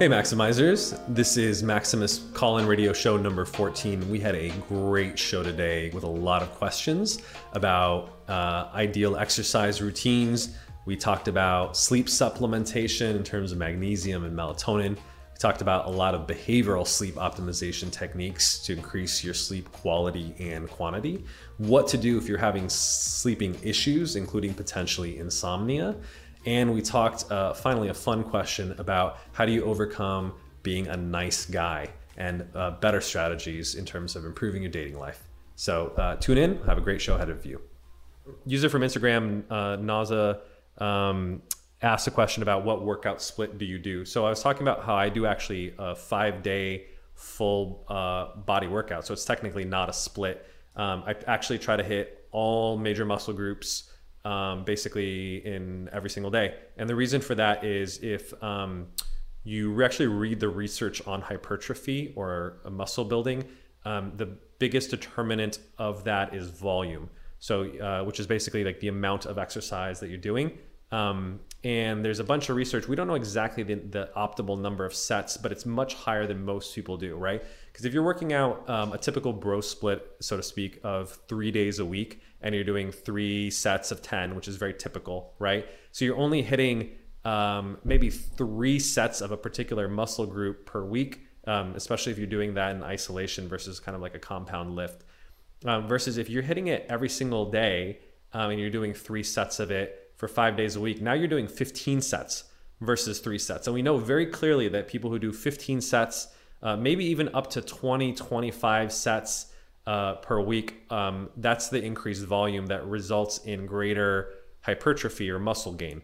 Hey, Maximizers. This is Maximus Call In Radio Show number 14. We had a great show today with a lot of questions about uh, ideal exercise routines. We talked about sleep supplementation in terms of magnesium and melatonin. We talked about a lot of behavioral sleep optimization techniques to increase your sleep quality and quantity. What to do if you're having sleeping issues, including potentially insomnia and we talked uh, finally a fun question about how do you overcome being a nice guy and uh, better strategies in terms of improving your dating life. So uh, tune in, have a great show ahead of you. User from Instagram, uh, Naza, um, asked a question about what workout split do you do. So I was talking about how I do actually a five day full uh, body workout. So it's technically not a split. Um, I actually try to hit all major muscle groups um, basically in every single day. And the reason for that is if um, you actually read the research on hypertrophy or muscle building, um, the biggest determinant of that is volume. So, uh, which is basically like the amount of exercise that you're doing. Um, and there's a bunch of research. We don't know exactly the, the, optimal number of sets, but it's much higher than most people do, right? Because if you're working out um, a typical bro split, so to speak, of three days a week, and you're doing three sets of 10, which is very typical, right? So you're only hitting um, maybe three sets of a particular muscle group per week, um, especially if you're doing that in isolation versus kind of like a compound lift. Um, versus if you're hitting it every single day um, and you're doing three sets of it for five days a week, now you're doing 15 sets versus three sets. And we know very clearly that people who do 15 sets, uh, maybe even up to 20, 25 sets, uh, per week, um, that's the increased volume that results in greater hypertrophy or muscle gain.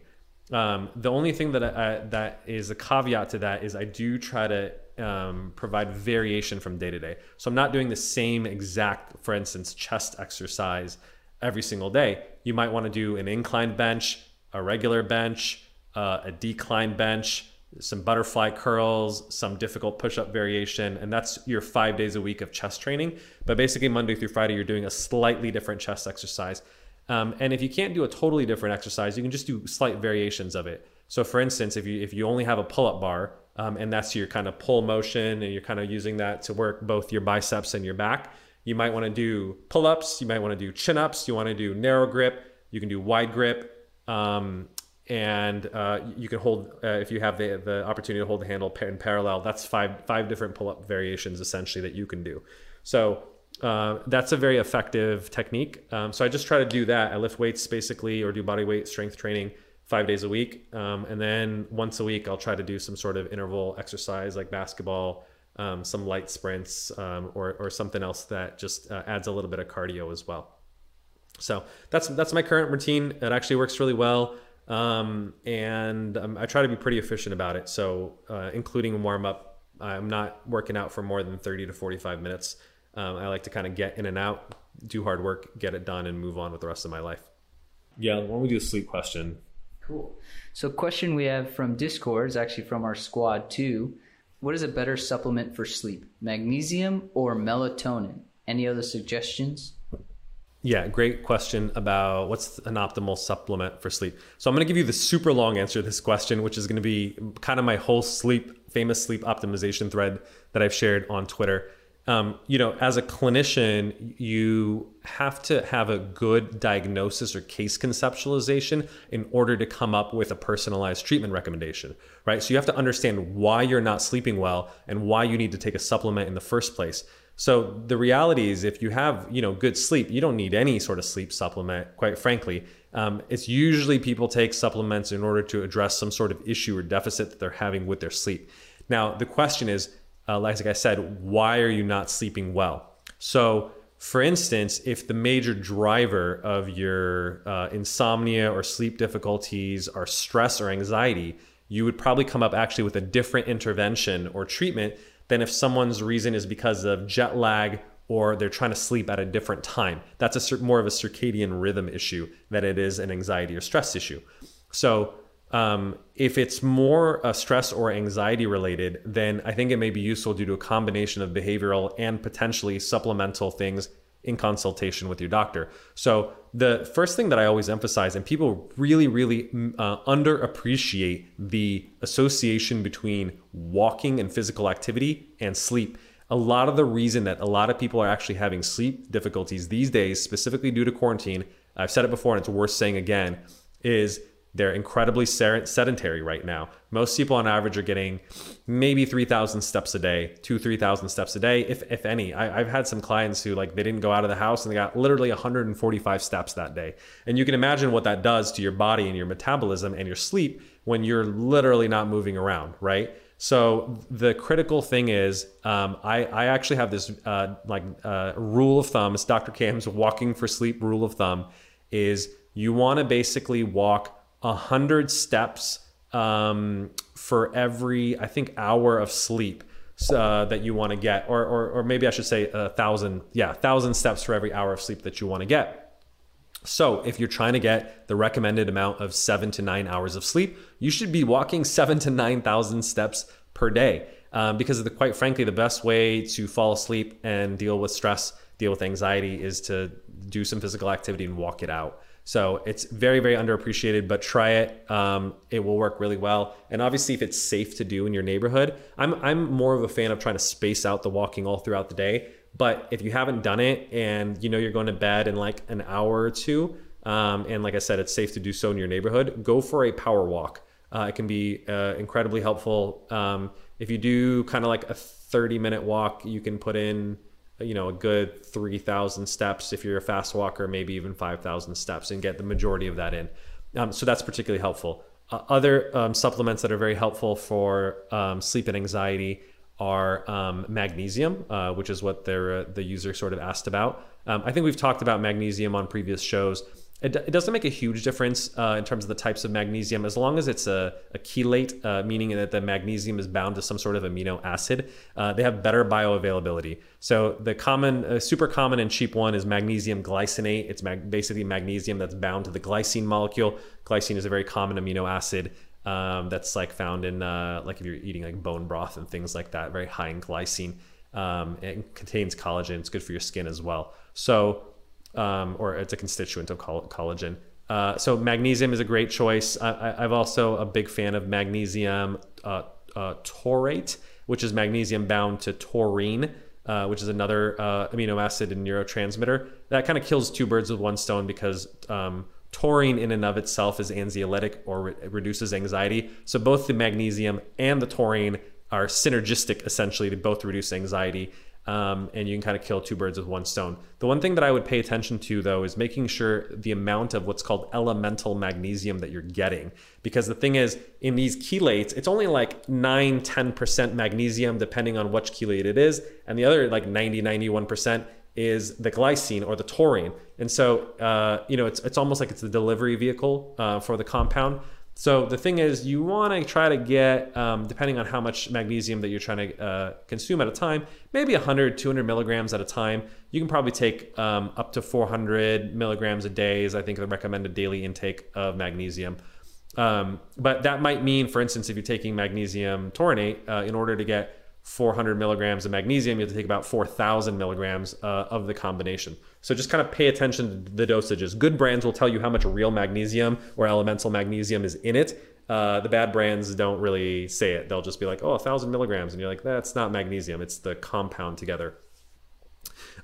Um, the only thing that I, that is a caveat to that is I do try to um, provide variation from day to day. So I'm not doing the same exact, for instance, chest exercise every single day. You might want to do an incline bench, a regular bench, uh, a decline bench, some butterfly curls, some difficult push up variation, and that's your five days a week of chest training. But basically, Monday through Friday, you're doing a slightly different chest exercise. Um, and if you can't do a totally different exercise, you can just do slight variations of it. So, for instance, if you if you only have a pull up bar um, and that's your kind of pull motion, and you're kind of using that to work both your biceps and your back, you might want to do pull ups. You might want to do chin ups. You want to do narrow grip. You can do wide grip. Um, and uh, you can hold uh, if you have the, the opportunity to hold the handle in parallel that's five five different pull-up variations essentially that you can do. So uh, that's a very effective technique. Um, so i just try to do that. I lift weights basically or do body weight strength training five days a week. Um, and then once a week i'll try to do some sort of interval exercise like basketball um, some light sprints um, or, or something else that just uh, adds a little bit of cardio as well. So that's that's my current routine. It actually works really well um, and um, I try to be pretty efficient about it. So, uh, including warm up, I'm not working out for more than 30 to 45 minutes. Um, I like to kind of get in and out, do hard work, get it done, and move on with the rest of my life. Yeah, why don't we do a sleep question? Cool. So, question we have from Discord is actually from our squad too. What is a better supplement for sleep, magnesium or melatonin? Any other suggestions? Yeah, great question about what's an optimal supplement for sleep. So I'm going to give you the super long answer to this question, which is going to be kind of my whole sleep, famous sleep optimization thread that I've shared on Twitter. Um, you know, as a clinician, you have to have a good diagnosis or case conceptualization in order to come up with a personalized treatment recommendation, right? So you have to understand why you're not sleeping well and why you need to take a supplement in the first place. So the reality is, if you have you know good sleep, you don't need any sort of sleep supplement. Quite frankly, um, it's usually people take supplements in order to address some sort of issue or deficit that they're having with their sleep. Now the question is, uh, like I said, why are you not sleeping well? So for instance, if the major driver of your uh, insomnia or sleep difficulties are stress or anxiety, you would probably come up actually with a different intervention or treatment than if someone's reason is because of jet lag or they're trying to sleep at a different time. That's a more of a circadian rhythm issue than it is an anxiety or stress issue. So um, if it's more uh, stress or anxiety related, then I think it may be useful due to a combination of behavioral and potentially supplemental things in consultation with your doctor. So the first thing that I always emphasize, and people really, really mm, uh, underappreciate the association between walking and physical activity and sleep. A lot of the reason that a lot of people are actually having sleep difficulties these days, specifically due to quarantine, I've said it before and it's worth saying again, is they're incredibly sedentary right now. Most people on average are getting maybe 3,000 steps a day, two, 3,000 steps a day, if, if any. I, have had some clients who like they didn't go out of the house and they got literally 145 steps that day. And you can imagine what that does to your body and your metabolism and your sleep when you're literally not moving around, right? So the critical thing is, um, I, I actually have this uh, like uh, rule of thumb. It's Dr. Cam's walking for sleep rule of thumb is you want to basically walk 100 steps um, for every, I think, hour of sleep uh, that you want to get, or, or, or maybe I should say a thousand, yeah, thousand steps for every hour of sleep that you want to get. So, if you're trying to get the recommended amount of seven to nine hours of sleep, you should be walking seven to 9,000 steps per day. Um, because, the, quite frankly, the best way to fall asleep and deal with stress, deal with anxiety, is to do some physical activity and walk it out. So it's very, very underappreciated, but try it. Um, it will work really well. And obviously, if it's safe to do in your neighborhood, I'm, I'm more of a fan of trying to space out the walking all throughout the day. But if you haven't done it and you know you're going to bed in like an hour or two, um, and like I said, it's safe to do so in your neighborhood, go for a power walk. Uh, it can be uh, incredibly helpful. Um, if you do kind of like a 30 minute walk, you can put in you know a good 3000 steps if you're a fast walker maybe even 5000 steps and get the majority of that in. Um, so that's particularly helpful. Uh, other um, supplements that are very helpful for um, sleep and anxiety are um, magnesium uh, which is what uh, the user sort of asked about. Um, i think we've talked about magnesium on previous shows it, it doesn't make a huge difference uh, in terms of the types of magnesium as long as it's a, a chelate, uh, meaning that the magnesium is bound to some sort of amino acid. Uh, they have better bioavailability. So the common, uh, super common and cheap one is magnesium glycinate. It's mag- basically magnesium that's bound to the glycine molecule. Glycine is a very common amino acid. Um, that's like found in uh, like if you're eating like bone broth and things like that, very high in glycine. Um, it contains collagen. It's good for your skin as well. So um, or it's a constituent of collagen. Uh, so magnesium is a great choice. I, am also a big fan of magnesium uh, uh, taurate, which is magnesium bound to taurine, uh, which is another uh, amino acid and neurotransmitter. That kind of kills two birds with one stone because um, taurine in and of itself is anxiolytic or re- reduces anxiety. So both the magnesium and the taurine are synergistic essentially to both reduce anxiety um, and you can kind of kill two birds with one stone. The one thing that I would pay attention to though is making sure the amount of what's called elemental magnesium that you're getting. Because the thing is, in these chelates, it's only like 9 10% magnesium, depending on which chelate it is, and the other like 90 91% is the glycine or the taurine. And so, uh, you know, it's, it's almost like it's the delivery vehicle uh, for the compound. So the thing is, you want to try to get, um, depending on how much magnesium that you're trying to uh, consume at a time, maybe 100, 200 milligrams at a time. You can probably take um, up to 400 milligrams a day is I think the recommended daily intake of magnesium. Um, but that might mean, for instance, if you're taking magnesium taurinate, uh, in order to get 400 milligrams of magnesium, you have to take about 4,000 milligrams uh, of the combination. So just kind of pay attention to the dosages. Good brands will tell you how much real magnesium or elemental magnesium is in it. Uh, the bad brands don't really say it. They'll just be like, oh, a thousand milligrams. And you're like, that's not magnesium. It's the compound together.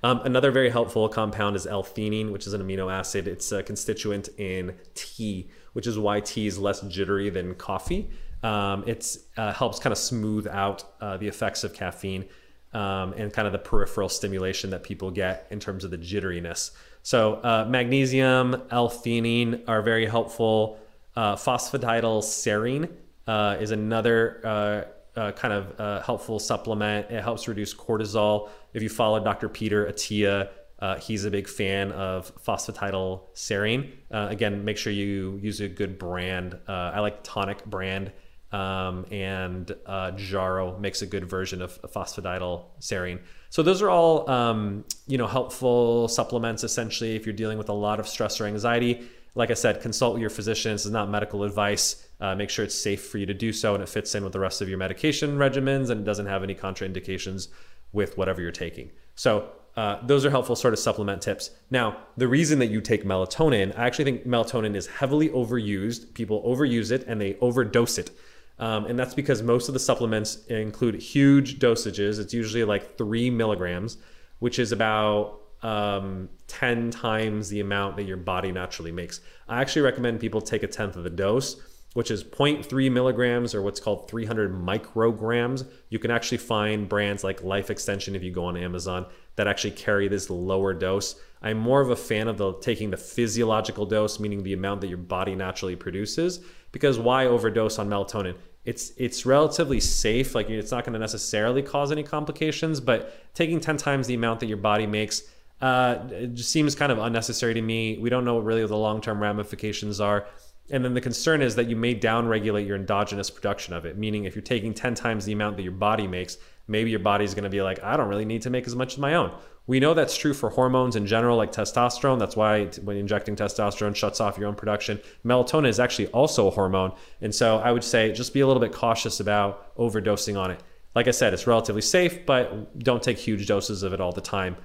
Um, another very helpful compound is L-theanine, which is an amino acid. It's a constituent in tea, which is why tea is less jittery than coffee. Um, it uh, helps kind of smooth out uh, the effects of caffeine um, and kind of the peripheral stimulation that people get in terms of the jitteriness. So uh, magnesium, L-theanine are very helpful. Uh, phosphatidylserine uh, is another uh, kind of helpful supplement. It helps reduce cortisol. If you follow Dr. Peter Attia, uh, he's a big fan of phosphatidylserine. Uh, again, make sure you use a good brand. Uh, I like Tonic brand. Um, and uh, Jarrow makes a good version of phosphatidylserine. serine. So those are all um, you know helpful supplements essentially if you're dealing with a lot of stress or anxiety. Like I said, consult your physician. This is not medical advice. Uh, make sure it's safe for you to do so and it fits in with the rest of your medication regimens and it doesn't have any contraindications with whatever you're taking. So uh, those are helpful sort of supplement tips. Now, the reason that you take melatonin, I actually think melatonin is heavily overused. People overuse it and they overdose it. Um, and that's because most of the supplements include huge dosages. It's usually like three milligrams, which is about um, 10 times the amount that your body naturally makes. I actually recommend people take a tenth of the dose which is 0.3 milligrams or what's called 300 micrograms. You can actually find brands like Life Extension if you go on Amazon that actually carry this lower dose. I'm more of a fan of the taking the physiological dose, meaning the amount that your body naturally produces. Because why overdose on melatonin? It's it's relatively safe. Like it's not going to necessarily cause any complications, but taking 10 times the amount that your body makes uh, it just seems kind of unnecessary to me. We don't know really what really the long term ramifications are. And then the concern is that you may downregulate your endogenous production of it, meaning if you're taking 10 times the amount that your body makes, maybe your body's going to be like, I don't really need to make as much as my own. We know that's true for hormones in general, like testosterone. That's why when injecting testosterone shuts off your own production. Melatonin is actually also a hormone. And so I would say just be a little bit cautious about overdosing on it. Like I said, it's relatively safe, but don't take huge doses of it all the time.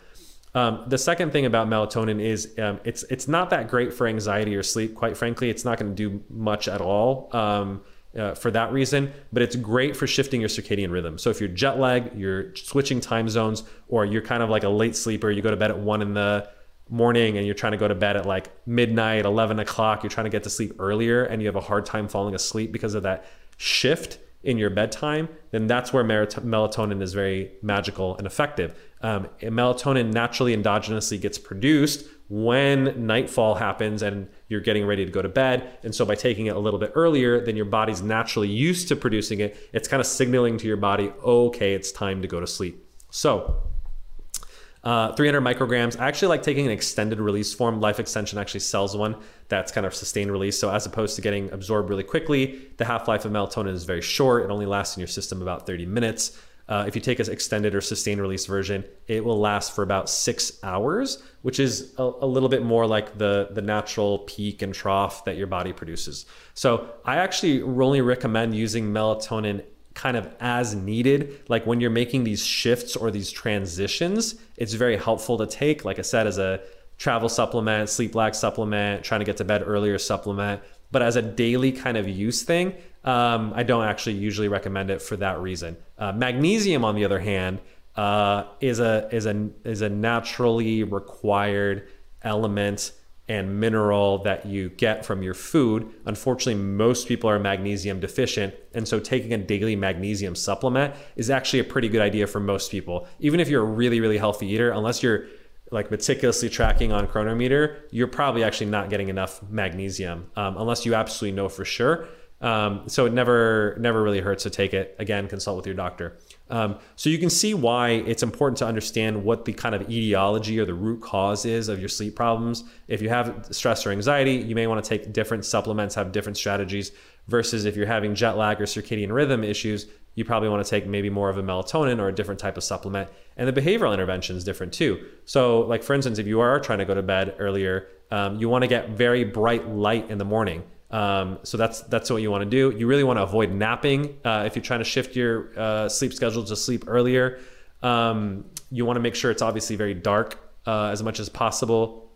Um, the second thing about melatonin is um, it's it's not that great for anxiety or sleep. Quite frankly, it's not going to do much at all um, uh, for that reason. But it's great for shifting your circadian rhythm. So if you're jet lagged, you're switching time zones, or you're kind of like a late sleeper, you go to bed at one in the morning and you're trying to go to bed at like midnight, 11 o'clock, you're trying to get to sleep earlier, and you have a hard time falling asleep because of that shift in your bedtime, then that's where melatonin is very magical and effective. Um, melatonin naturally endogenously gets produced when nightfall happens and you're getting ready to go to bed. And so by taking it a little bit earlier than your body's naturally used to producing it, it's kind of signaling to your body, okay, it's time to go to sleep. So uh, 300 micrograms. I actually like taking an extended release form. Life Extension actually sells one that's kind of sustained release. So as opposed to getting absorbed really quickly, the half life of melatonin is very short. It only lasts in your system about 30 minutes. Uh, if you take an extended or sustained release version, it will last for about six hours, which is a, a, little bit more like the, the natural peak and trough that your body produces. So I actually only recommend using melatonin kind of as needed. Like when you're making these shifts or these transitions, it's very helpful to take, like I said, as a travel supplement, sleep lag supplement, trying to get to bed earlier supplement. But as a daily kind of use thing, um, I don't actually usually recommend it for that reason. Uh, magnesium, on the other hand, uh, is a is a is a naturally required element and mineral that you get from your food. Unfortunately, most people are magnesium deficient. And so taking a daily magnesium supplement is actually a pretty good idea for most people. Even if you're a really, really healthy eater, unless you're like meticulously tracking on Cronometer, you're probably actually not getting enough magnesium um, unless you absolutely know for sure. Um, so it never never really hurts to take it. Again, consult with your doctor. Um, so you can see why it's important to understand what the kind of etiology or the root cause is of your sleep problems. If you have stress or anxiety, you may want to take different supplements, have different strategies. Versus if you're having jet lag or circadian rhythm issues, you probably want to take maybe more of a melatonin or a different type of supplement. And the behavioral intervention is different too. So, like for instance, if you are trying to go to bed earlier, um, you want to get very bright light in the morning. Um, so that's that's what you want to do. You really want to avoid napping uh, if you're trying to shift your uh, sleep schedule to sleep earlier. Um, you want to make sure it's obviously very dark uh, as much as possible,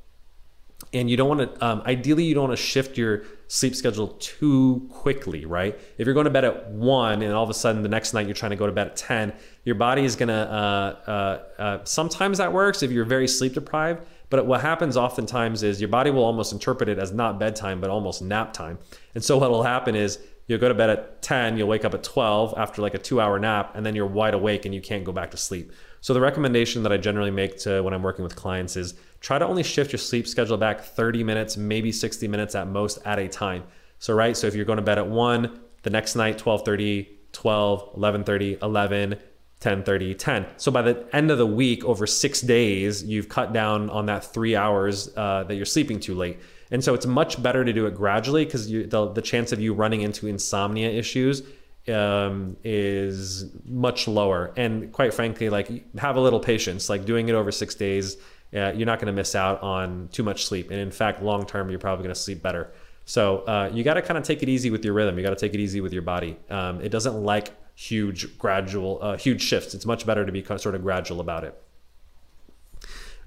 and you don't want to. Um, ideally, you don't want to shift your sleep schedule too quickly, right? If you're going to bed at one and all of a sudden the next night you're trying to go to bed at ten, your body is gonna. Uh, uh, uh, sometimes that works if you're very sleep deprived but what happens oftentimes is your body will almost interpret it as not bedtime, but almost nap time. And so what will happen is you'll go to bed at 10, you'll wake up at 12 after like a two hour nap, and then you're wide awake and you can't go back to sleep. So the recommendation that I generally make to when I'm working with clients is try to only shift your sleep schedule back 30 minutes, maybe 60 minutes at most at a time. So right, so if you're going to bed at 1, the next night 12:30, 12, 11:30, 11, 10 30 10 so by the end of the week over six days you've cut down on that three hours uh, that you're sleeping too late. And so it's much better to do it gradually because the, the chance of you running into insomnia issues um, is much lower. And quite frankly like have a little patience. Like doing it over six days uh, you're not going to miss out on too much sleep. And in fact long term you're probably going to sleep better. So uh, you got to kind of take it easy with your rhythm. You got to take it easy with your body. Um, it doesn't like huge gradual uh, huge shifts it's much better to be sort of gradual about it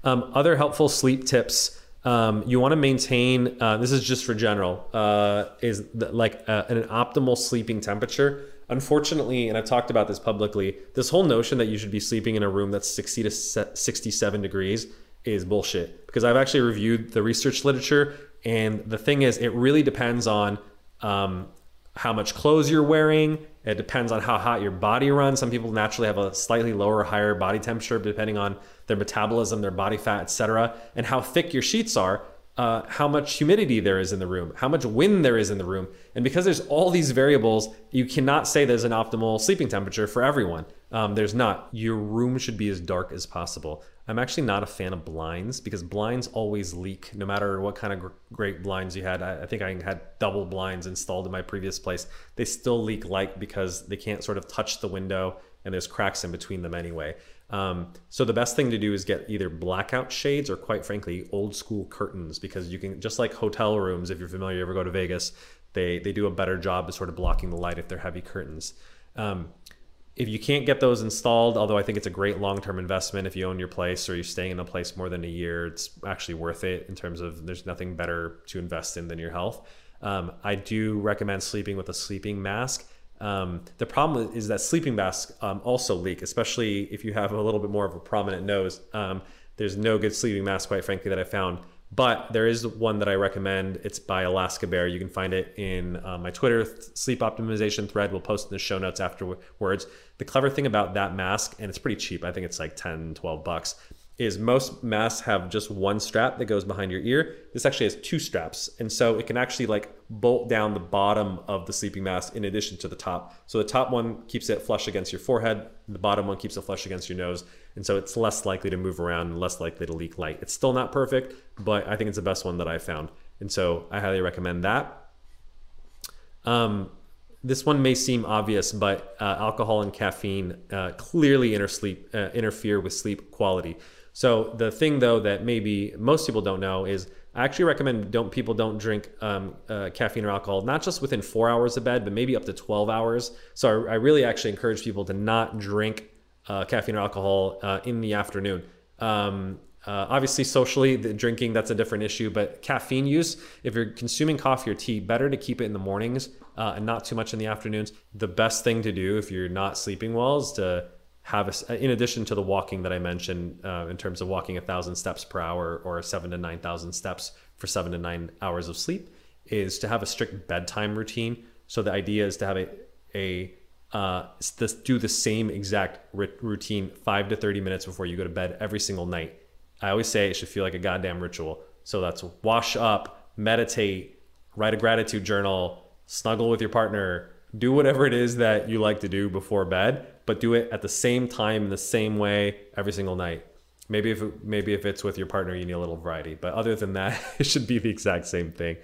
Um, other helpful sleep tips. Um, you want to maintain. Uh, this is just for general. Uh, is the, like uh, an optimal sleeping temperature. Unfortunately, and I've talked about this publicly. This whole notion that you should be sleeping in a room that's 60 to 67 degrees is bullshit. Because I've actually reviewed the research literature, and the thing is, it really depends on um, how much clothes you're wearing. It depends on how hot your body runs. Some people naturally have a slightly lower, or higher body temperature depending on their metabolism, their body fat, etc., and how thick your sheets are. Uh, how much humidity there is in the room, how much wind there is in the room. And because there's all these variables, you cannot say there's an optimal sleeping temperature for everyone. Um, there's not. Your room should be as dark as possible. I'm actually not a fan of blinds because blinds always leak no matter what kind of gr- great blinds you had. I, I, think I had double blinds installed in my previous place. They still leak light because they can't sort of touch the window and there's cracks in between them anyway. Um, so the best thing to do is get either blackout shades or quite frankly old school curtains because you can just like hotel rooms if you're familiar you ever go to Vegas they they do a better job of sort of blocking the light if they're heavy curtains. Um, if you can't get those installed, although I think it's a great long term investment if you own your place or you're staying in a place more than a year, it's actually worth it in terms of there's nothing better to invest in than your health. Um, I do recommend sleeping with a sleeping mask. Um, the problem is that sleeping masks um, also leak, especially if you have a little bit more of a prominent nose. Um, there's no good sleeping mask, quite frankly, that I found but there is one that I recommend. It's by Alaska Bear. You can find it in uh, my Twitter sleep optimization thread. We'll post in the show notes afterwards. The clever thing about that mask, and it's pretty cheap, I think it's like 10, 12 bucks, is most masks have just one strap that goes behind your ear. This actually has two straps. And so it can actually like bolt down the bottom of the sleeping mask in addition to the top. So the top one keeps it flush against your forehead, the bottom one keeps it flush against your nose. And so it's less likely to move around and less likely to leak light. It's still not perfect, but I think it's the best one that I found. And so I highly recommend that. Um, this one may seem obvious, but uh, alcohol and caffeine uh, clearly uh, interfere with sleep quality. So the thing though that maybe most people don't know is I actually recommend don't people don't drink um, uh, caffeine or alcohol not just within four hours of bed, but maybe up to 12 hours. So I, I really actually encourage people to not drink uh, caffeine or alcohol uh, in the afternoon. Um, uh, obviously, socially, the drinking that's a different issue, but caffeine use, if you're consuming coffee or tea, better to keep it in the mornings uh, and not too much in the afternoons. The best thing to do if you're not sleeping well is to have a, in addition to the walking that I mentioned uh, in terms of walking a thousand steps per hour or seven to nine thousand steps for seven to nine hours of sleep, is to have a strict bedtime routine. So the idea is to have a a uh, do the same exact routine five to thirty minutes before you go to bed every single night. I always say it should feel like a goddamn ritual. So that's wash up, meditate, write a gratitude journal, snuggle with your partner, do whatever it is that you like to do before bed, but do it at the same time in the same way every single night. Maybe if maybe if it's with your partner, you need a little variety, but other than that, it should be the exact same thing.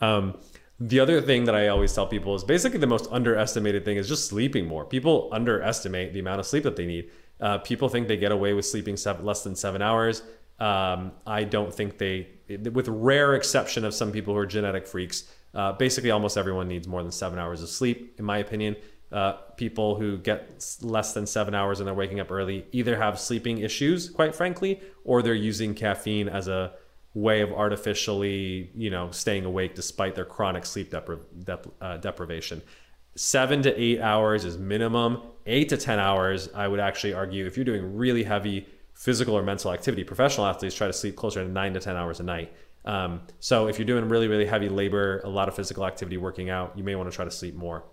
Um, the other thing that I always tell people is basically the most underestimated thing is just sleeping more. People underestimate the amount of sleep that they need. Uh, people think they get away with sleeping seven, less than seven hours. Um, I don't think they, with rare exception of some people who are genetic freaks, uh, basically almost everyone needs more than seven hours of sleep, in my opinion. Uh, people who get less than seven hours and they're waking up early either have sleeping issues, quite frankly, or they're using caffeine as a way of artificially, you know, staying awake despite their chronic sleep depri- dep- uh, deprivation. Seven to eight hours is minimum. Eight to 10 hours, I would actually argue, if you're doing really heavy physical or mental activity, professional athletes try to sleep closer to nine to 10 hours a night. Um, so if you're doing really, really heavy labor, a lot of physical activity, working out, you may want to try to sleep more.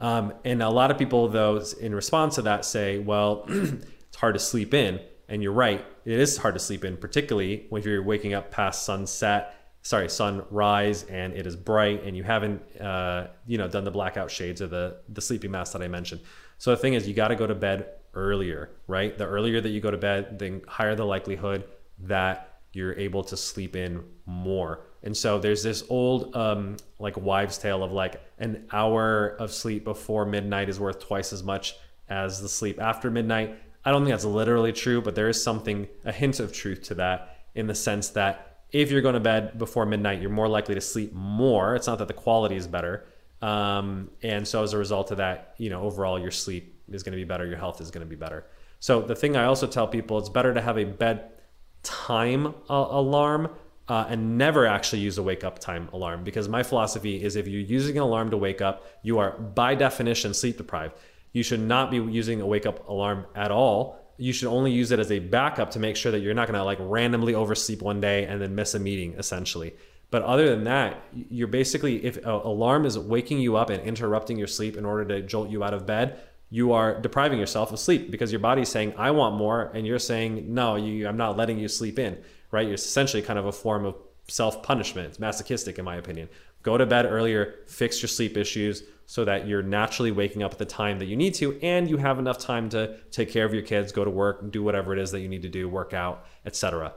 Um, and a lot of people, though, in response to that, say, well, it's hard to sleep in. And you're right, it is hard to sleep in, particularly when you're waking up past sunset, sorry, sunrise, and it is bright, and you haven't, uh, you know, done the blackout shades or the the sleeping mask that I mentioned. So the thing is, you got to go to bed earlier, right? The earlier that you go to bed, the higher the likelihood that you're able to sleep in more. And so there's this old um, like wives' tale of like an hour of sleep before midnight is worth twice as much as the sleep after midnight. I don't think that's literally true, but there is something, a hint of truth to that in the sense that if you're going to bed before midnight, you're more likely to sleep more. It's not that the quality is better. Um, and so as a result of that, you know, overall your sleep is going to be better, your health is going to be better. So the thing I also tell people, it's better to have a bedtime uh, alarm uh, and never actually use a wake up time alarm because my philosophy is if you're using an alarm to wake up, you are by definition sleep deprived. You should not be using a wake up alarm at all. You should only use it as a backup to make sure that you're not going to like randomly oversleep one day and then miss a meeting essentially. But other than that, you're basically if an alarm is waking you up and interrupting your sleep in order to jolt you out of bed, you are depriving yourself of sleep because your body's saying I want more and you're saying no, you, I'm not letting you sleep in right? It's essentially kind of a form of self punishment. It's masochistic, in my opinion. Go to bed earlier, fix your sleep issues so that you're naturally waking up at the time that you need to, and you have enough time to take care of your kids, go to work, do whatever it is that you need to do, work out, etc.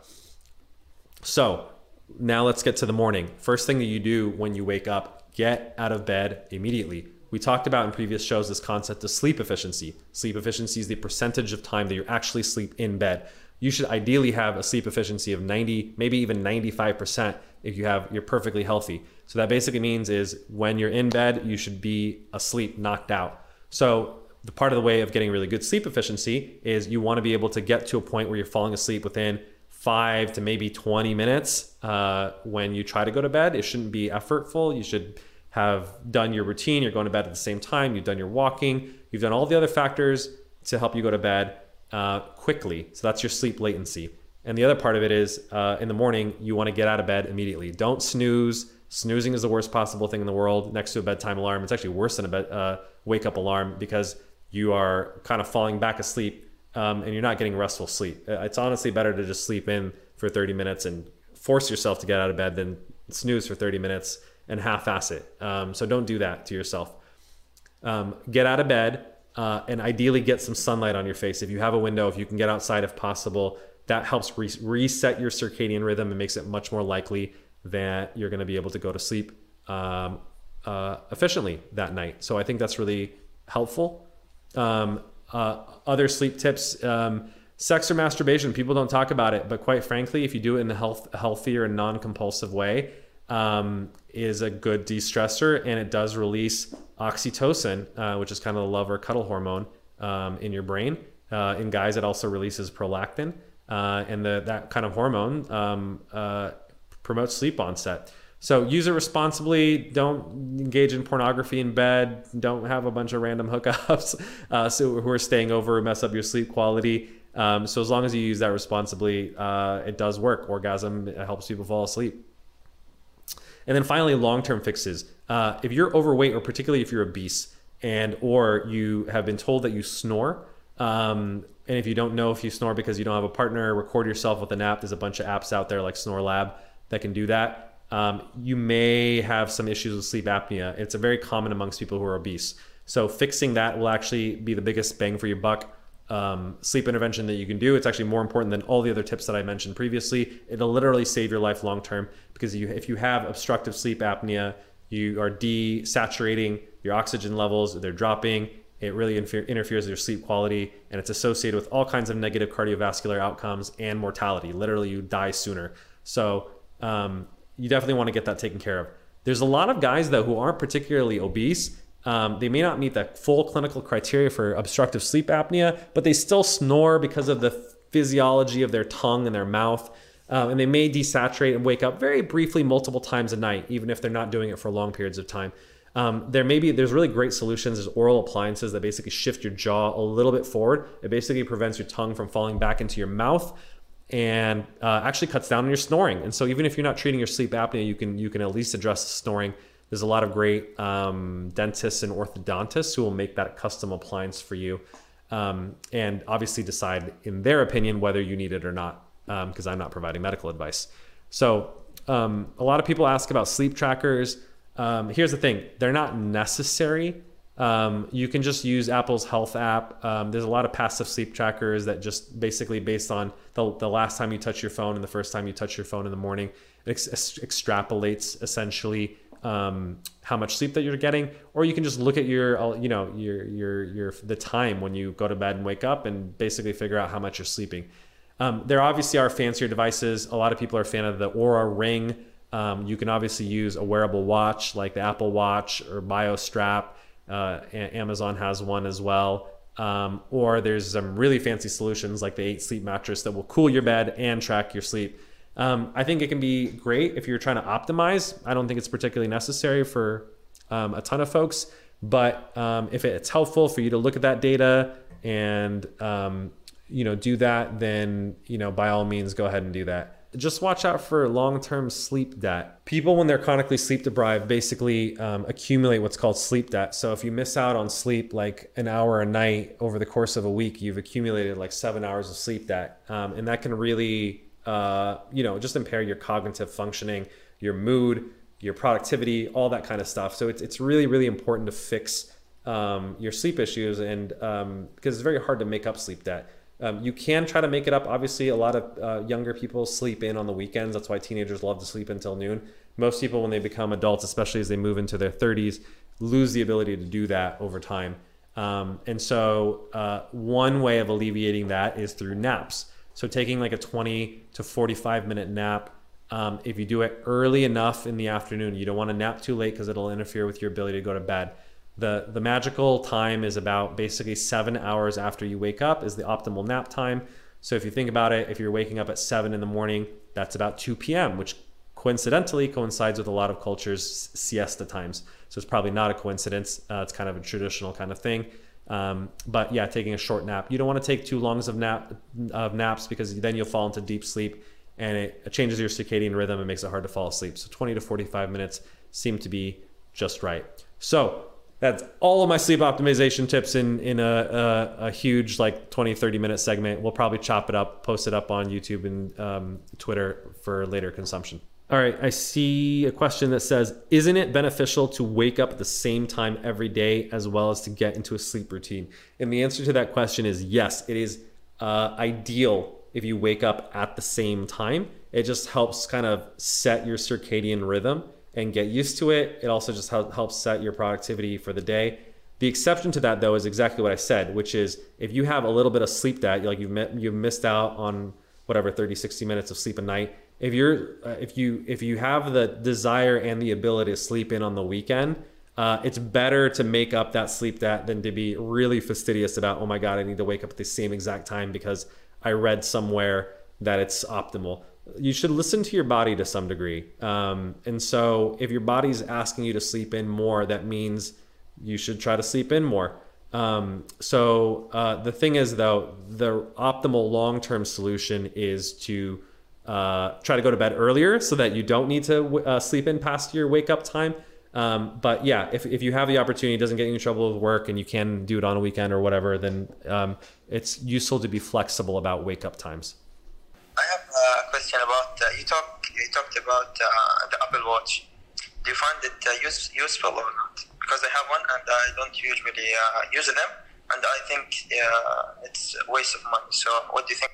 So now let's get to the morning. First thing that you do when you wake up, get out of bed immediately. We talked about in previous shows this concept of sleep efficiency. Sleep efficiency is the percentage of time that you actually sleep in bed you should ideally have a sleep efficiency of 90, maybe even 95% if you have you're perfectly healthy. So that basically means is when you're in bed, you should be asleep, knocked out. So the part of the way of getting really good sleep efficiency is you want to be able to get to a point where you're falling asleep within five to maybe 20 minutes uh, when you try to go to bed. It shouldn't be effortful. You should have done your routine. You're going to bed at the same time. You've done your walking. You've done all the other factors to help you go to bed uh, quickly. So that's your sleep latency. And the other part of it is uh, in the morning, you want to get out of bed immediately. Don't snooze. Snoozing is the worst possible thing in the world next to a bedtime alarm. It's actually worse than a uh, wake up alarm because you are kind of falling back asleep um, and you're not getting restful sleep. Uh, it's honestly better to just sleep in for 30 minutes and force yourself to get out of bed than snooze for 30 minutes and half ass it. Um, so don't do that to yourself. Um, get out of bed uh, and ideally get some sunlight on your face. If you have a window, if you can get outside if possible, that helps re- reset your circadian rhythm and makes it much more likely that you're going to be able to go to sleep um, uh, efficiently that night. So I think that's really helpful. Um, uh, other sleep tips. Um, sex or masturbation, people don't talk about it, but quite frankly, if you do it in a health, healthier and non compulsive way, um, is a good de stressor and it does release oxytocin, uh, which is kind of the love or cuddle hormone um, in your brain. Uh, in guys, it also releases prolactin, uh, and the, that kind of hormone um, uh, promotes sleep onset. So use it responsibly. Don't engage in pornography in bed. Don't have a bunch of random hookups uh, so who are staying over mess up your sleep quality. Um, so as long as you use that responsibly, uh, it does work. Orgasm helps people fall asleep. And then finally, long-term fixes. Uh, if you're overweight, or particularly if you're obese, and or you have been told that you snore, um, and if you don't know if you snore because you don't have a partner, record yourself with an app. There's a bunch of apps out there like Snore Lab that can do that. Um, you may have some issues with sleep apnea. It's a very common amongst people who are obese. So fixing that will actually be the biggest bang for your buck um, sleep intervention that you can do. It's actually more important than all the other tips that I mentioned previously. It'll literally save your life long term because you, if you have obstructive sleep apnea, you are desaturating your oxygen levels, they're dropping. It really interferes with your sleep quality, and it's associated with all kinds of negative cardiovascular outcomes and mortality. Literally, you die sooner. So, um, you definitely want to get that taken care of. There's a lot of guys though who aren't particularly obese um, they may not meet the full clinical criteria for obstructive sleep apnea, but they still snore because of the physiology of their tongue and their mouth. Um, and they may desaturate and wake up very briefly multiple times a night, even if they're not doing it for long periods of time. Um, there may be there's really great solutions. There's oral appliances that basically shift your jaw a little bit forward. It basically prevents your tongue from falling back into your mouth and uh, actually cuts down on your snoring. And so even if you're not treating your sleep apnea, you can you can at least address the snoring there's a lot of great um, dentists and orthodontists who will make that custom appliance for you um, and obviously decide, in their opinion, whether you need it or not, because um, I'm not providing medical advice. So, um, a lot of people ask about sleep trackers. Um, here's the thing they're not necessary. Um, you can just use Apple's Health app. there's a lot of passive sleep trackers that just basically based on the, the last time you touch your phone and the first time you touch your phone in the morning, it ex- extrapolates essentially um, how much sleep that you're getting, or you can just look at your, uh, you know, your your your the time when you go to bed and wake up, and basically figure out how much you're sleeping. Um, there obviously are fancier devices. A lot of people are a fan of the Oura Ring. Um, you can obviously use a wearable watch like the Apple Watch or BioStrap. Uh, Amazon has one as well. Um, or there's some really fancy solutions like the eight sleep mattress that will cool your bed and track your sleep. Um, I think it can be great if you're trying to optimize. I don't think it's particularly necessary for um, a ton of folks, but um, if it's helpful for you to look at that data and um, you know do that, then you know by all means go ahead and do that just watch out for long-term sleep debt. People, when they're chronically sleep deprived, basically um, accumulate what's called sleep debt. So if you miss out on sleep like an hour a night over the course of a week, you've accumulated like seven hours of sleep debt, um, and that can really, uh, you know, just impair your cognitive functioning, your mood, your productivity, all that kind of stuff. So it's it's really really important to fix um, your sleep issues, and um, because it's very hard to make up sleep debt. Um, you can try to make it up. Obviously, a lot of uh, younger people sleep in on the weekends. That's why teenagers love to sleep until noon. Most people, when they become adults, especially as they move into their 30s, lose the ability to do that over time. Um, and so, uh, one way of alleviating that is through naps. So, taking like a 20 to 45 minute nap. Um, if you do it early enough in the afternoon, you don't want to nap too late because it'll interfere with your ability to go to bed. The the magical time is about basically seven hours after you wake up is the optimal nap time. So if you think about it if you're waking up at 7 in the morning that's about 2 p.m which coincidentally coincides with a lot of cultures siesta times. So it's probably not a coincidence uh, it's kind of a traditional kind of thing um, but yeah taking a short nap. You don't want to take too long of nap of naps because then you'll fall into deep sleep and it changes your circadian rhythm and makes it hard to fall asleep. So 20 to 45 minutes seem to be just right. So that's all of my sleep optimization tips in in a, a, a, huge like 20 30 minute segment. We'll probably chop it up post it up on youtube and um, twitter for later consumption all right i see a question that says isn't it beneficial to wake up at the same time every day as well as to get into a sleep routine and the answer to that question is yes it is uh, ideal if you wake up at the same time it just helps kind of set your circadian rhythm and get used to it. It also just helps set your productivity for the day. The exception to that, though, is exactly what I said, which is if you have a little bit of sleep debt, like you've you've missed out on whatever 30, 60 minutes of sleep a night. If you're uh, if you if you have the desire and the ability to sleep in on the weekend, uh, it's better to make up that sleep debt than to be really fastidious about oh my god I need to wake up at the same exact time because I read somewhere that it's optimal you should listen to your body to some degree. Um, and so if your body's asking you to sleep in more, that means you should try to sleep in more. Um, so uh, the thing is, though, the optimal long term solution is to uh, try to go to bed earlier so that you don't need to uh, sleep in past your wake up time. Um, but yeah, if, if you have the opportunity, it doesn't get you in trouble with work and you can do it on a weekend or whatever, then um, it's useful to be flexible about wake up times. I have a question about uh, you talk you talked about uh, the Apple Watch. Do you find it uh, use, useful or not? Because I have one and I don't usually uh, use them, and I think it's a waste of money. So, what do you think?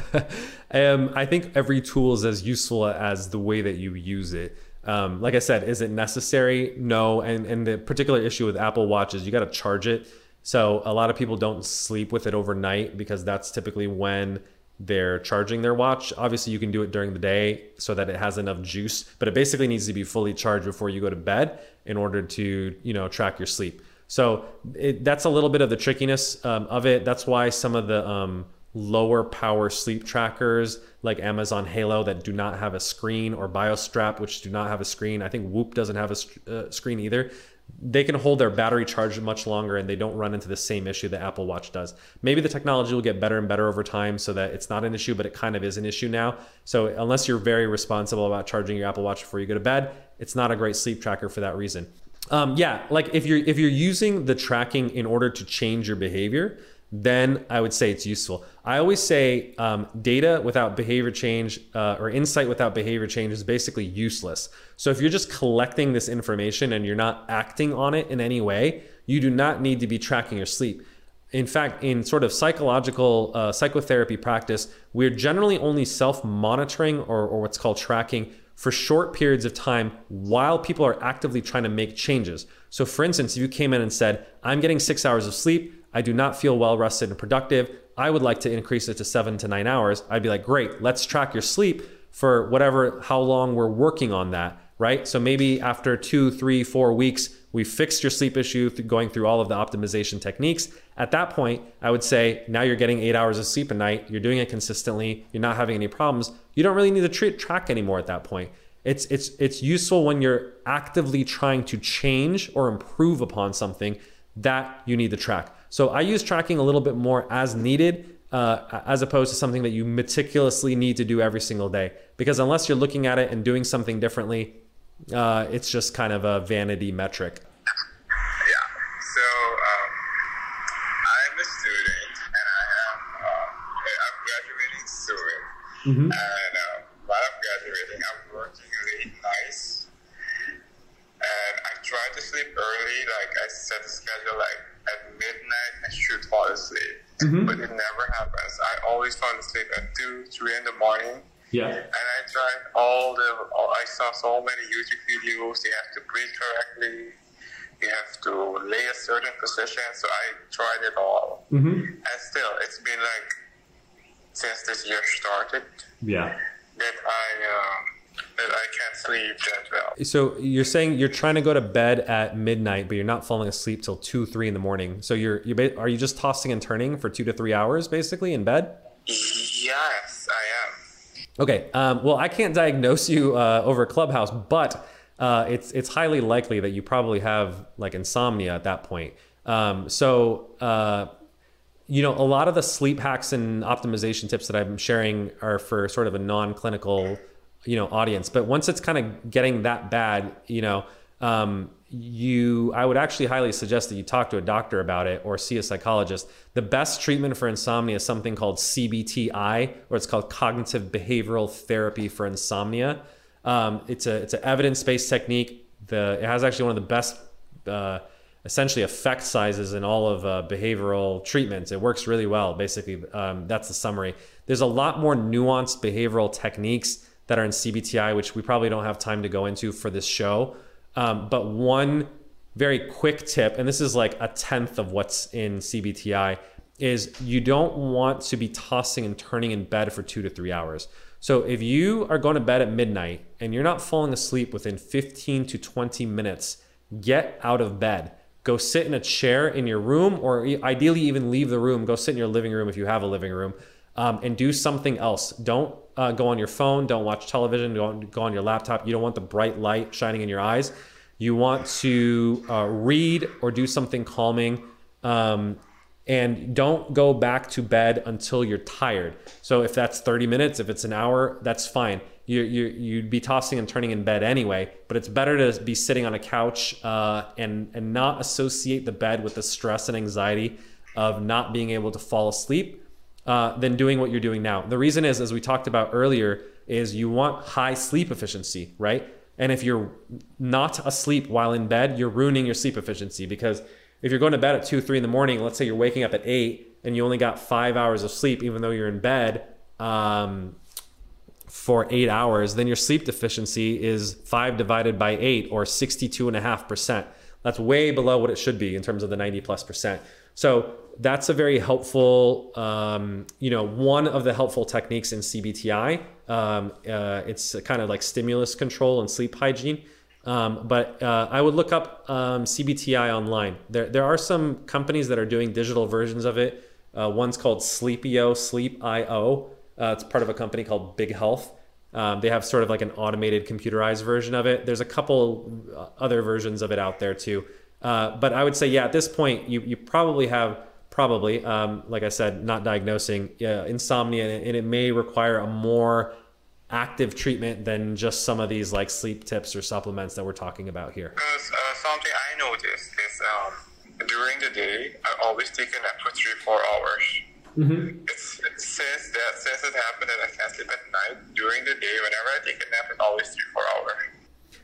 um, I think every tool is as useful as the way that you use it. Um, like I said, is it necessary? No. And and the particular issue with Apple Watch is you got to charge it. So a lot of people don't sleep with it overnight because that's typically when they're charging their watch. Obviously, you can do it during the day so that it has enough juice, but it basically needs to be fully charged before you go to bed in order to, you know, track your sleep. So it, that's a little bit of the trickiness um, of it. That's why some of the um, lower power sleep trackers like Amazon Halo that do not have a screen or BioStrap, which do not have a screen. I think Whoop doesn't have a uh, screen either they can hold their battery charged much longer and they don't run into the same issue that Apple Watch does. Maybe the technology will get better and better over time so that it's not an issue, but it kind of is an issue now. So, unless you're very responsible about charging your Apple Watch before you go to bed, it's not a great sleep tracker for that reason. Um, yeah, like if you're if you're using the tracking in order to change your behavior, then I would say it's useful. I always say um, data without behavior change uh, or insight without behavior change is basically useless. So if you're just collecting this information and you're not acting on it in any way, you do not need to be tracking your sleep. In fact, in sort of psychological uh, psychotherapy practice, we're generally only self monitoring or, or what's called tracking for short periods of time while people are actively trying to make changes. So, for instance, if you came in and said, I'm getting six hours of sleep, I do not feel well rested and productive. I would like to increase it to seven to nine hours. I'd be like, great, let's track your sleep for whatever, how long we're working on that, right? So maybe after two, three, four weeks, We fixed your sleep issue going through all of the optimization techniques. At that point, I would say now you're getting eight hours of sleep a night. You're doing it consistently. You're not having any problems. You don't really need to track anymore at that point. It's it's it's useful when you're actively trying to change or improve upon something that you need to track. So I use tracking a little bit more as needed, uh, as opposed to something that you meticulously need to do every single day. Because unless you're looking at it and doing something differently, uh, it's just kind of a vanity metric. Yeah. So um, I'm a student, and I am uh, I'm graduating soon. Mm-hmm. And uh, while I'm graduating, I'm working late nights, and I try to sleep early. Like I set a schedule, like at midnight, I should fall asleep, Mhm. but it never happens. I always fall asleep at two, three in the morning. Yeah. And I tried all the. All, I saw so many YouTube videos. You have to breathe correctly. You have to lay a certain position. So I tried it all, Mm-hmm. and still, it's been like since this year started Yeah. that I um, that I can't sleep that well. So you're saying you're trying to go to bed at midnight, but you're not falling asleep till two, three in the morning. So you're you are you just tossing and turning for two to three hours basically in bed? Yes, I am. Okay. Um, well, I can't diagnose you uh, over Clubhouse, but uh, it's it's highly likely that you probably have like insomnia at that point. Um, so uh, you know, a lot of the sleep hacks and optimization tips that I'm sharing are for sort of a non-clinical, you know, audience. But once it's kind of getting that bad, you know, um, you, I would actually highly suggest that you talk to a doctor about it or see a psychologist. The best treatment for insomnia is something called CBTI, or it's called cognitive behavioral therapy for insomnia. Um, it's a it's an evidence-based technique. The it has actually one of the best. Uh, essentially effect sizes in all of uh, behavioral treatments. It works really well. Basically, um, that's the summary. There's a lot more nuanced behavioral techniques that are in CBTI, which we probably don't have time to go into for this show. Um, but one very quick tip, and this is like a tenth of what's in CBTI, is you don't want to be tossing and turning in bed for two to three hours. So if you are going to bed at midnight and you're not falling asleep within 15 to 20 minutes, get out of bed go sit in a chair in your room or ideally even leave the room go sit in your living room if you have a living room um, and do something else don't uh, go on your phone don't watch television don't go on your laptop. You don't want the bright light shining in your eyes. You want to uh, read or do something calming um, and don't go back to bed until you're tired. So if that's 30 minutes if it's an hour that's fine. You, you, you'd be tossing and turning in bed anyway, but it's better to be sitting on a couch uh, and, and not associate the bed with the stress and anxiety of not being able to fall asleep uh, than doing what you're doing now. The reason is, as we talked about earlier, is you want high sleep efficiency, right? And if you're not asleep while in bed, you're ruining your sleep efficiency because if you're going to bed at two, three in the morning, let's say you're waking up at eight and you only got five hours of sleep, even though you're in bed, um, for eight hours, then your sleep deficiency is five divided by eight or 62.5%. That's way below what it should be in terms of the 90 plus percent. So that's a very helpful, um, you know, one of the helpful techniques in CBTI. Um, uh, it's kind of like stimulus control and sleep hygiene. Um, but uh, I would look up um, CBTI online. There, there are some companies that are doing digital versions of it. Uh, one's called Sleepio, Sleep.io. Uh, it's part of a company called Big Health. Um, they have sort of like an automated computerized version of it. There's a couple uh, other versions of it out there too. Uh, but I would say, yeah, at this point, you, you probably have, probably, um, like I said, not diagnosing uh, insomnia, and it may require a more active treatment than just some of these like sleep tips or supplements that we're talking about here. Because uh, something I noticed is um, during the day, I always take a nap for three, four hours. Mm-hmm. It's, it says that since it happened that I can't sleep at night during the day. Whenever I take a nap, it's always three, four hours.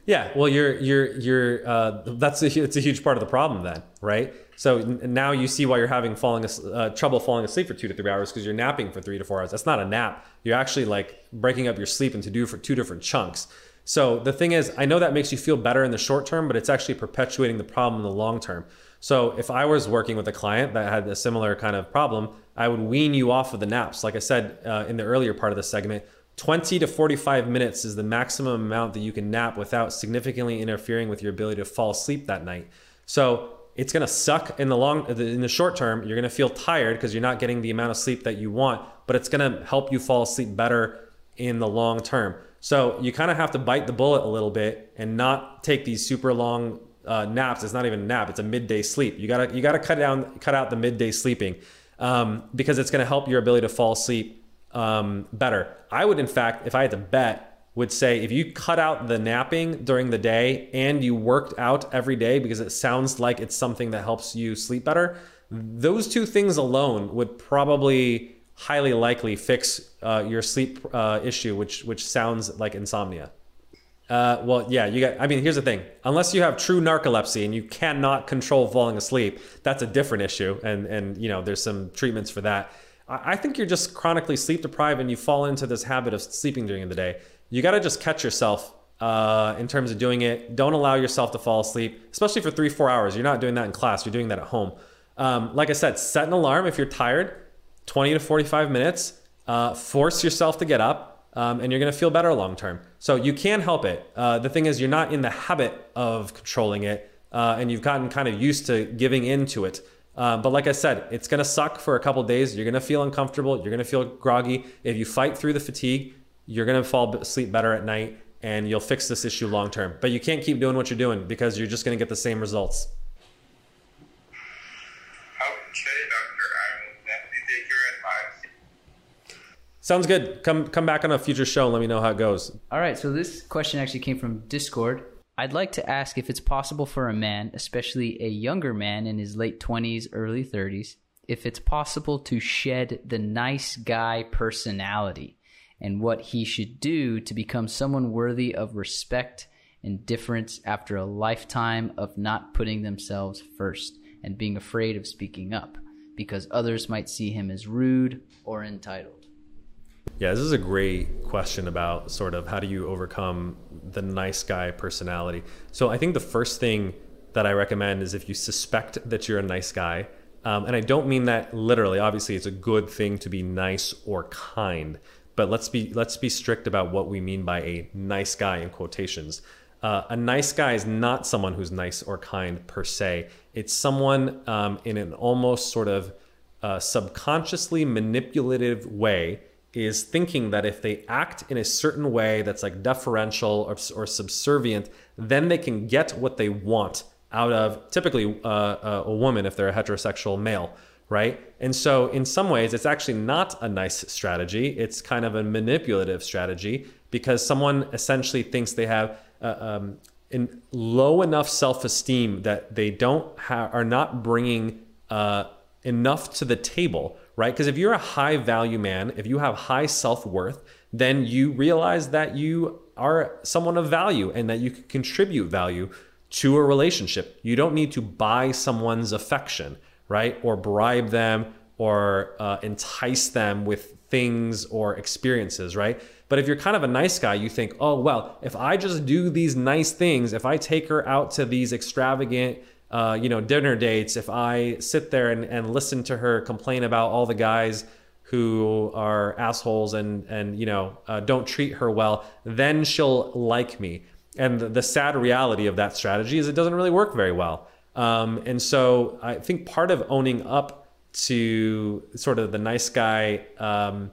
Yeah, well, you're you're you're uh, that's a it's a huge part of the problem then, right? So now you see why you're having falling uh, trouble falling asleep for two to three hours because you're napping for three to four hours. That's not a nap. You're actually like breaking up your sleep into do for two different chunks. So the thing is, I know that makes you feel better in the short term, but it's actually perpetuating the problem in the long term. So if I was working with a client that had a similar kind of problem, I would wean you off of the naps. Like I said uh, in the earlier part of the segment, 20 to 45 minutes is the maximum amount that you can nap without significantly interfering with your ability to fall asleep that night. So it's going to suck in the long in the short term. You're going to feel tired because you're not getting the amount of sleep that you want, but it's going to help you fall asleep better in the long term. So you kind of have to bite the bullet a little bit and not take these super long uh, naps. It's not even a nap; it's a midday sleep. You gotta you gotta cut down cut out the midday sleeping um, because it's going to help your ability to fall asleep um, better. I would, in fact, if I had to bet, would say if you cut out the napping during the day and you worked out every day because it sounds like it's something that helps you sleep better, those two things alone would probably highly likely fix uh, your sleep uh, issue, which which sounds like insomnia. Uh, well, yeah, you got. I mean, here's the thing: unless you have true narcolepsy and you cannot control falling asleep, that's a different issue, and and you know there's some treatments for that. I, think you're just chronically sleep deprived and you fall into this habit of sleeping during the day you got to just catch yourself uh, in terms of doing it. Don't allow yourself to fall asleep, especially for three, four hours. You're not doing that in class, you're doing that at home. Um, like I said, set an alarm if you're tired, 20 to 45 minutes. Uh, force yourself to get up, um, and you're going to feel better long term. So you can help it. Uh, the thing is, you're not in the habit of controlling it, uh, and you've gotten kind of used to giving into it. Uh, but like I said, it's going to suck for a couple days. You're going to feel uncomfortable. You're going to feel groggy. If you fight through the fatigue, you're going to fall asleep better at night and you'll fix this issue long term. But you can't keep doing what you're doing because you're just going to get the same results. Okay, doctor. I will definitely take your advice. Sounds good. Come come back on a future show and let me know how it goes. All right, so this question actually came from Discord. I'd like to ask if it's possible for a man, especially a younger man in his late 20s, early 30s, if it's possible to shed the nice guy personality and what he should do to become someone worthy of respect and difference after a lifetime of not putting themselves first and being afraid of speaking up because others might see him as rude or entitled. Yeah, this is a great question about sort of how do you overcome the nice guy personality. So I think the first thing that I recommend is if you suspect that you're a nice guy, um, and I don't mean that literally. Obviously, it's a good thing to be nice or kind but let's be let's be strict about what we mean by a nice guy in quotations. Uh, a nice guy is not someone who's nice or kind per se. It's someone um, in an almost sort of uh, subconsciously manipulative way is thinking that if they act in a certain way that's like deferential or, or subservient, then they can get what they want out of typically uh, a woman if they're a heterosexual male right? And so, in some ways, it's actually not a nice strategy. It's kind of a manipulative strategy because someone essentially thinks they have uh, um, in low enough self-esteem that they don't have are not bringing uh, enough to the table, right? Because if you're a high value man, if you have high self-worth, then you realize that you are someone of value and that you can contribute value to a relationship. You don't need to buy someone's affection right? Or bribe them or uh, entice them with things or experiences, right? But if you're kind of a nice guy, you think, oh, well, if I just do these nice things, if I take her out to these extravagant, uh, you know, dinner dates, if I sit there and, and listen to her complain about all the guys who are assholes and, and you know, uh, don't treat her well, then she'll like me. And the, the sad reality of that strategy is it doesn't really work very well. Um, and so I think part of owning up to sort of the nice guy, um,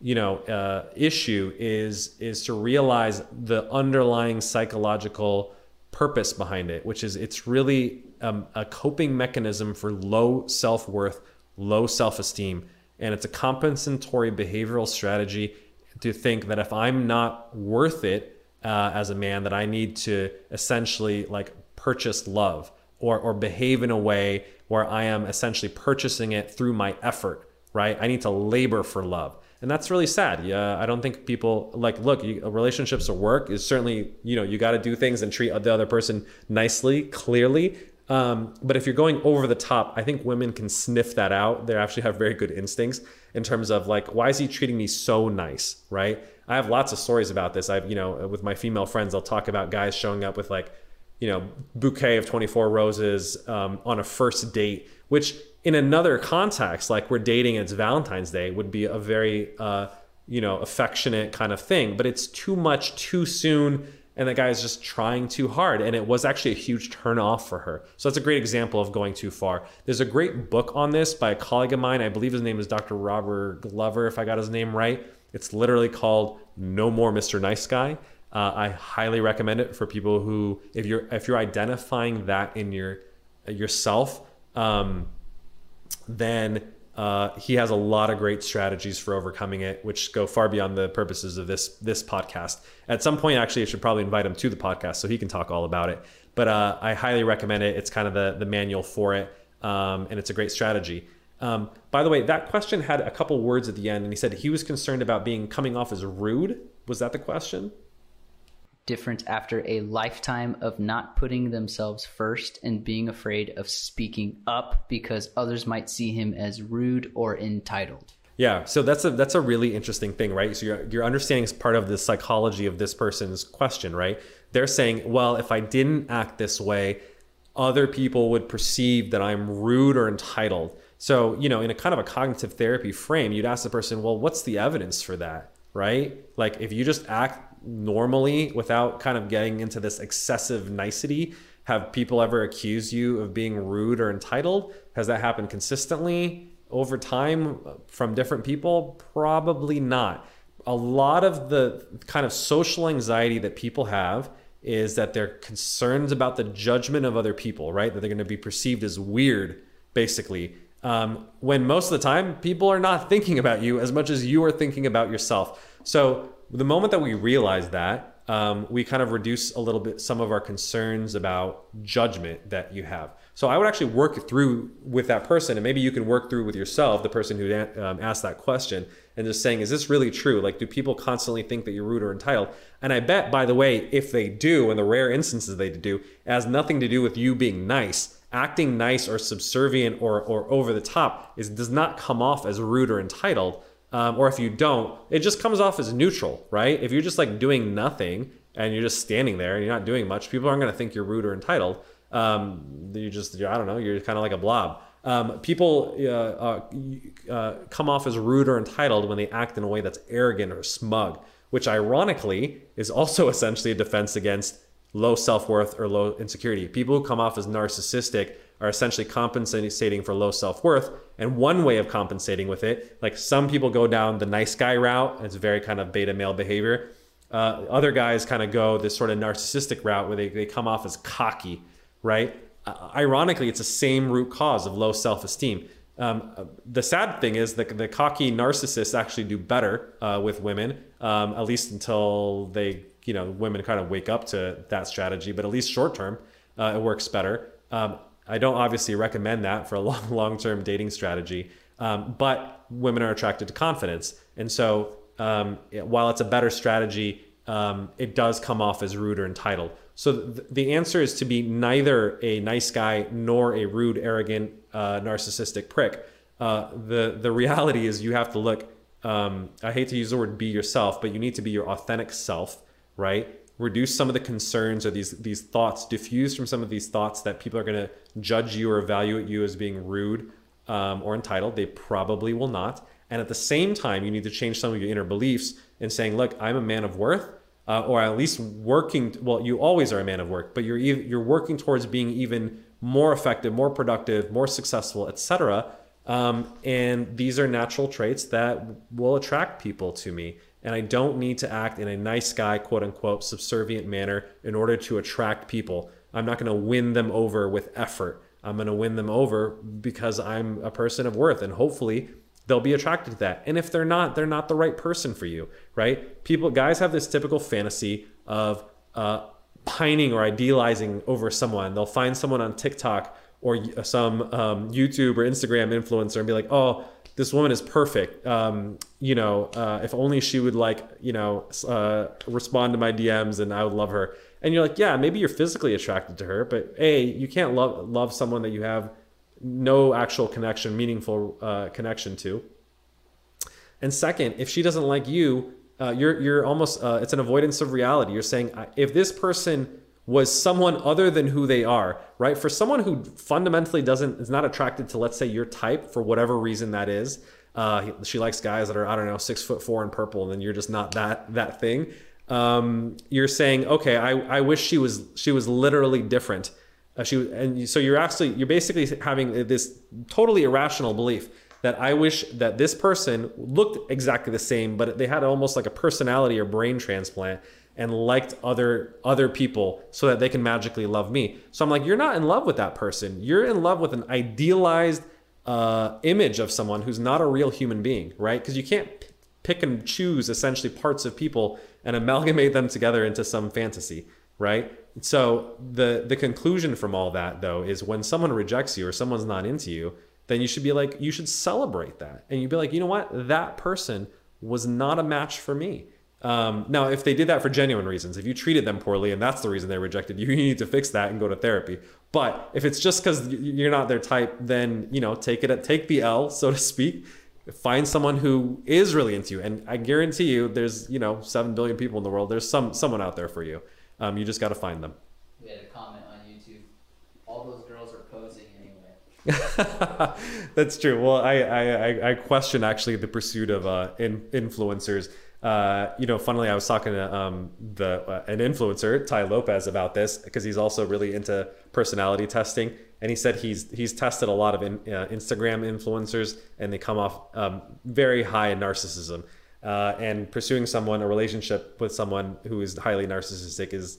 you know, uh, issue is is to realize the underlying psychological purpose behind it, which is it's really um, a coping mechanism for low self worth, low self esteem, and it's a compensatory behavioral strategy to think that if I'm not worth it uh, as a man, that I need to essentially like purchase love or, or behave in a way where I am essentially purchasing it through my effort, right? I need to labor for love. And that's really sad. Yeah, I don't think people like look. You, relationships or work is certainly you know you got to do things and treat the other person nicely, clearly. Um, but if you're going over the top, I think women can sniff that out. They actually have very good instincts in terms of like, why is he treating me so nice, right? I have lots of stories about this. I've you know with my female friends, I'll talk about guys showing up with like you know, bouquet of 24 roses um, on a first date, which in another context, like we're dating, it's Valentine's Day, would be a very, uh, you know, affectionate kind of thing. But it's too much too soon. And that guy is just trying too hard and it was actually a huge turn off for her. So that's a great example of going too far. There's a great book on this by a colleague of mine. I believe his name is dr robert glover if i got his name right. It's literally called no more mr nice guy. Uh, i highly recommend it for people who if you're if you're identifying that in your yourself um, then uh, he has a lot of great strategies for overcoming it, which go far beyond the purposes of this this podcast. At some point, actually, I should probably invite him to the podcast so he can talk all about it. But uh, I highly recommend it. It's kind of the the manual for it, um, and it's a great strategy. Um, by the way, that question had a couple words at the end, and he said he was concerned about being coming off as rude. Was that the question? Different after a lifetime of not putting themselves first and being afraid of speaking up because others might see him as rude or entitled. Yeah, so that's a that's a really interesting thing, right? So your your understanding is part of the psychology of this person's question, right? They're saying, well, if I didn't act this way, other people would perceive that I'm rude or entitled. So, you know, in a kind of a cognitive therapy frame, you'd ask the person, well, what's the evidence for that? Right? Like if you just act normally without kind of getting into this excessive nicety? Have people ever accused you of being rude or entitled? Has that happened consistently over time from different people? Probably not. A lot of the kind of social anxiety that people have is that they're concerned about the judgment of other people, right? That they're going to be perceived as weird, basically. Um, when most of the time, people are not thinking about you as much as you are thinking about yourself. So the moment that we realize that, um, we kind of reduce a little bit some of our concerns about judgment that you have. So I would actually work through with that person, and maybe you can work through with yourself, the person who um, asked that question, and just saying, is this really true? Like, do people constantly think that you're rude or entitled? And I bet, by the way, if they do, in the rare instances they do, it has nothing to do with you being nice. Acting nice or subservient or, or over the top is does not come off as rude or entitled um, or if you don't, it just comes off as neutral, right? If you're just like doing nothing and you're just standing there and you're not doing much, people aren't going to think you're rude or entitled. Um, you just, I don't know, you're kind of like a blob. Um, people uh, uh, uh, come off as rude or entitled when they act in a way that's arrogant or smug, which ironically is also essentially a defense against low self worth or low insecurity. People who come off as narcissistic are essentially compensating for low self worth. And one way of compensating with it, like some people go down the nice guy route, it's very kind of beta male behavior. Uh, other guys kind of go this sort of narcissistic route where they, they come off as cocky, right? Uh, ironically, it's the same root cause of low self esteem. Um, the sad thing is that the cocky narcissists actually do better uh, with women, um, at least until they, you know, women kind of wake up to that strategy. But at least short term, uh, it works better. Um, I don't obviously recommend that for a long long term dating strategy. Um, but women are attracted to confidence, and so um, while it's a better strategy, um, it does come off as rude or entitled. So th- the answer is to be neither a nice guy nor a rude, arrogant, uh, narcissistic prick. Uh, the the reality is you have to look. Um, I hate to use the word "be yourself," but you need to be your authentic self, right? reduce some of the concerns or these these thoughts, diffuse from some of these thoughts that people are going to judge you or evaluate you as being rude um, or entitled. They probably will not. And at the same time, you need to change some of your inner beliefs and saying, "Look, I'm a man of worth." Uh, or at least working well you always are a man of work but you're you're working towards being even more effective more productive more successful etc um, and these are natural traits that will attract people to me and I don't need to act in a nice guy, quote unquote, subservient manner in order to attract people. I'm not going to win them over with effort. I'm going to win them over because I'm a person of worth, and hopefully they'll be attracted to that. And if they're not, they're not the right person for you, right? People, guys have this typical fantasy of uh, pining or idealizing over someone. They'll find someone on TikTok or some um, YouTube or Instagram influencer and be like, oh, this woman is perfect. Um, you know, uh, if only she would like, you know, uh, respond to my DMs and I would love her. And you're like, yeah, maybe you're physically attracted to her, but a, you can't love love someone that you have no actual connection, meaningful uh, connection to. And second, if she doesn't like you, uh, you're you're almost uh, it's an avoidance of reality. You're saying if this person was someone other than who they are, right? For someone who fundamentally doesn't is not attracted to, let's say, your type for whatever reason that is. Uh, she likes guys that are I don't know six foot four and purple, and then you're just not that that thing. Um, you're saying, okay, I, I wish she was she was literally different. Uh, she and so you're actually you're basically having this totally irrational belief that I wish that this person looked exactly the same, but they had almost like a personality or brain transplant and liked other other people so that they can magically love me. So I'm like, you're not in love with that person. You're in love with an idealized uh, image of someone who's not a real human being, right? Because you can't pick and choose essentially parts of people and amalgamate them together into some fantasy, right? So the the conclusion from all that though is when someone rejects you or someone's not into you, then you should be like you should celebrate that and you'd be like, you know what, that person was not a match for me. Um, now, if they did that for genuine reasons, if you treated them poorly and that's the reason they rejected you, you need to fix that and go to therapy. But if it's just because you're not their type, then you know take it take the L, so to speak. Find someone who is really into you, and I guarantee you, there's you know seven billion people in the world. There's some someone out there for you. Um, you just got to find them. We had a comment on YouTube. All those girls are posing anyway. That's true. Well, I, I, I question actually the pursuit of uh, in, influencers uh, you know, funnily, I was talking to um, the uh, an influencer, Tai Lopez, about this because he's also really into personality testing, and he said he's he's tested a lot of in, uh, Instagram influencers, and they come off um, very high in narcissism. Uh, and pursuing someone, a relationship with someone who is highly narcissistic, is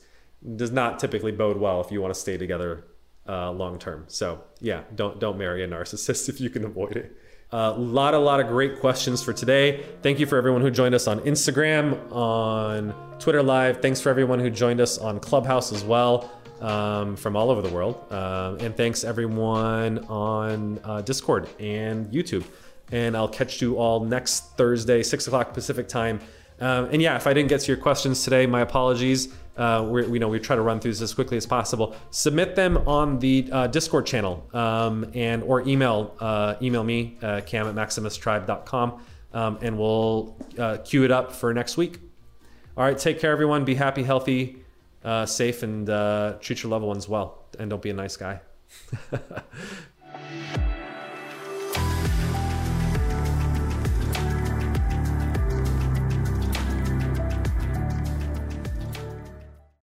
does not typically bode well if you want to stay together uh, long term. So yeah, don't don't marry a narcissist if you can avoid it. A uh, lot, a lot of great questions for today. Thank you for everyone who joined us on Instagram, on Twitter Live. Thanks for everyone who joined us on Clubhouse as well um, from all over the world. Um, and thanks everyone on uh, Discord and YouTube. And I'll catch you all next Thursday, 6 o'clock Pacific time. Um, and yeah, if I didn't get to your questions today, my apologies uh, we know we try to run through this as quickly as possible. Submit them on the uh, Discord channel um, and or email uh, email me uh, cam at maximustribe.com um, and we'll uh, queue it up for next week. All right, take care, everyone. Be happy, healthy, uh, safe and uh, treat your loved ones well and don't be a nice guy.